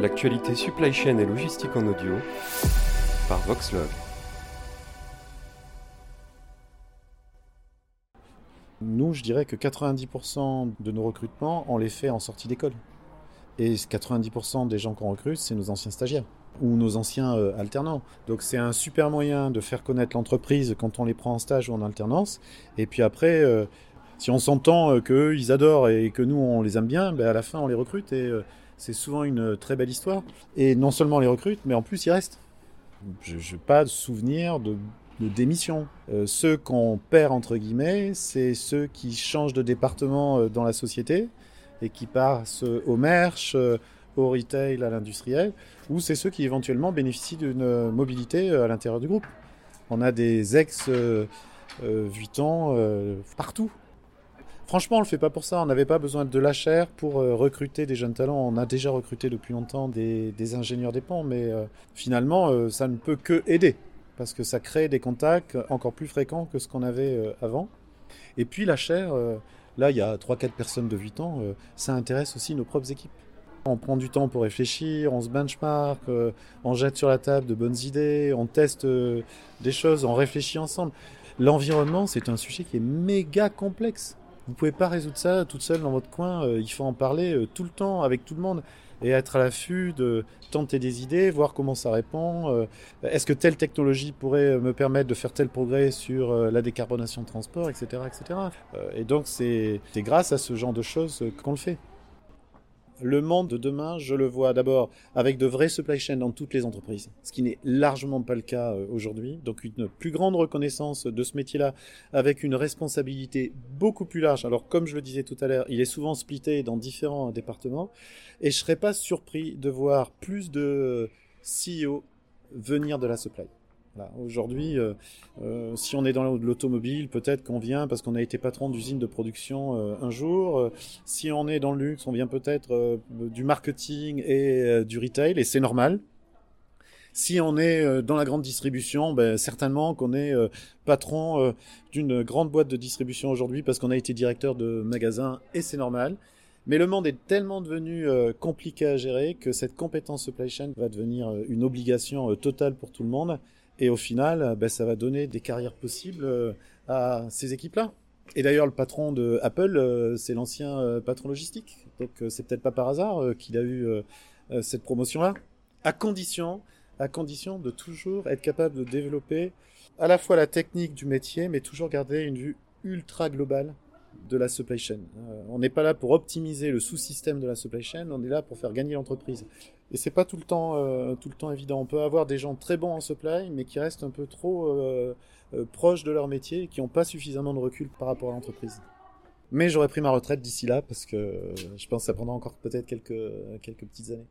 L'actualité supply chain et logistique en audio par Voxlog. Nous, je dirais que 90% de nos recrutements, on les fait en sortie d'école. Et 90% des gens qu'on recrute, c'est nos anciens stagiaires ou nos anciens euh, alternants. Donc c'est un super moyen de faire connaître l'entreprise quand on les prend en stage ou en alternance. Et puis après, euh, si on s'entend euh, qu'eux, ils adorent et que nous, on les aime bien, ben à la fin, on les recrute. Et c'est souvent une très belle histoire. Et non seulement les recrute, mais en plus, ils restent. Je n'ai pas de souvenir de, démission. ceux qu'on perd, entre guillemets, c'est ceux qui changent de département dans la société et qui passent au merch, au retail, à l'industriel, ou c'est ceux qui éventuellement bénéficient d'une mobilité euh, à l'intérieur du groupe. On a des ex euh, euh, ans euh, partout. Franchement, on le fait pas pour ça. On n'avait pas besoin de la chair pour recruter des jeunes talents. On a déjà recruté depuis longtemps des, ingénieurs des ponts, mais finalement, ça ne peut que aider parce que ça crée des contacts encore plus fréquents que ce qu'on avait avant. Et puis la chair, là, il y a 3-4 personnes de 8 ans, ça intéresse aussi nos propres équipes. On prend du temps pour réfléchir, on se benchmark, euh, on jette sur la table de bonnes idées, on teste euh, des choses, on réfléchit ensemble. L'environnement, c'est un sujet qui est méga complexe. Vous pouvez pas résoudre ça toute seule dans votre coin. Euh, il faut en parler tout le temps avec tout le monde et être à l'affût de tenter des idées, voir comment ça répond. Est-ce que telle technologie pourrait me permettre de faire tel progrès sur la décarbonation de transport, etc., etc. Et donc c'est grâce à ce genre de choses qu'on le fait. Le monde de demain, je le vois d'abord avec de vraies supply chains dans toutes les entreprises, ce qui n'est largement pas le cas euh, aujourd'hui. Donc une plus grande reconnaissance de ce métier-là avec une responsabilité beaucoup plus large. Alors comme je le disais tout à l'heure, il est souvent splitté dans différents départements et je serais pas surpris de voir plus de CEO venir de la supply. Aujourd'hui, euh, euh, si on est dans l'automobile, peut-être qu'on vient parce qu'on a été patron d'usine de production euh, un jour. si on est dans le luxe, on vient peut-être du marketing et du retail, et c'est normal. Si on est dans la grande distribution, ben, certainement qu'on est patron d'une grande boîte de distribution aujourd'hui parce qu'on a été directeur de magasin, et c'est normal. Mais le monde est tellement devenu compliqué à gérer que cette compétence supply chain va devenir une obligation totale pour tout le monde. Et au final, ben, ça va donner des carrières possibles euh, à ces équipes-là. Et d'ailleurs, le patron de Apple, euh, c'est l'ancien patron logistique. Donc, c'est peut-être pas par hasard qu'il a eu cette promotion-là. À condition, à condition de toujours être capable de développer à la fois la technique du métier, mais toujours garder une vue ultra globale de la supply chain. on n'est pas là pour optimiser le sous-système de la supply chain, on est là pour faire gagner l'entreprise. Et c'est pas tout le temps, euh, tout le temps évident. On peut avoir des gens très bons en supply, mais qui restent un peu trop euh, euh, proches de leur métier et qui n'ont pas suffisamment de recul par rapport à l'entreprise. Mais j'aurais pris ma retraite d'ici là parce que je pense que ça prendra encore peut-être quelques, quelques petites années.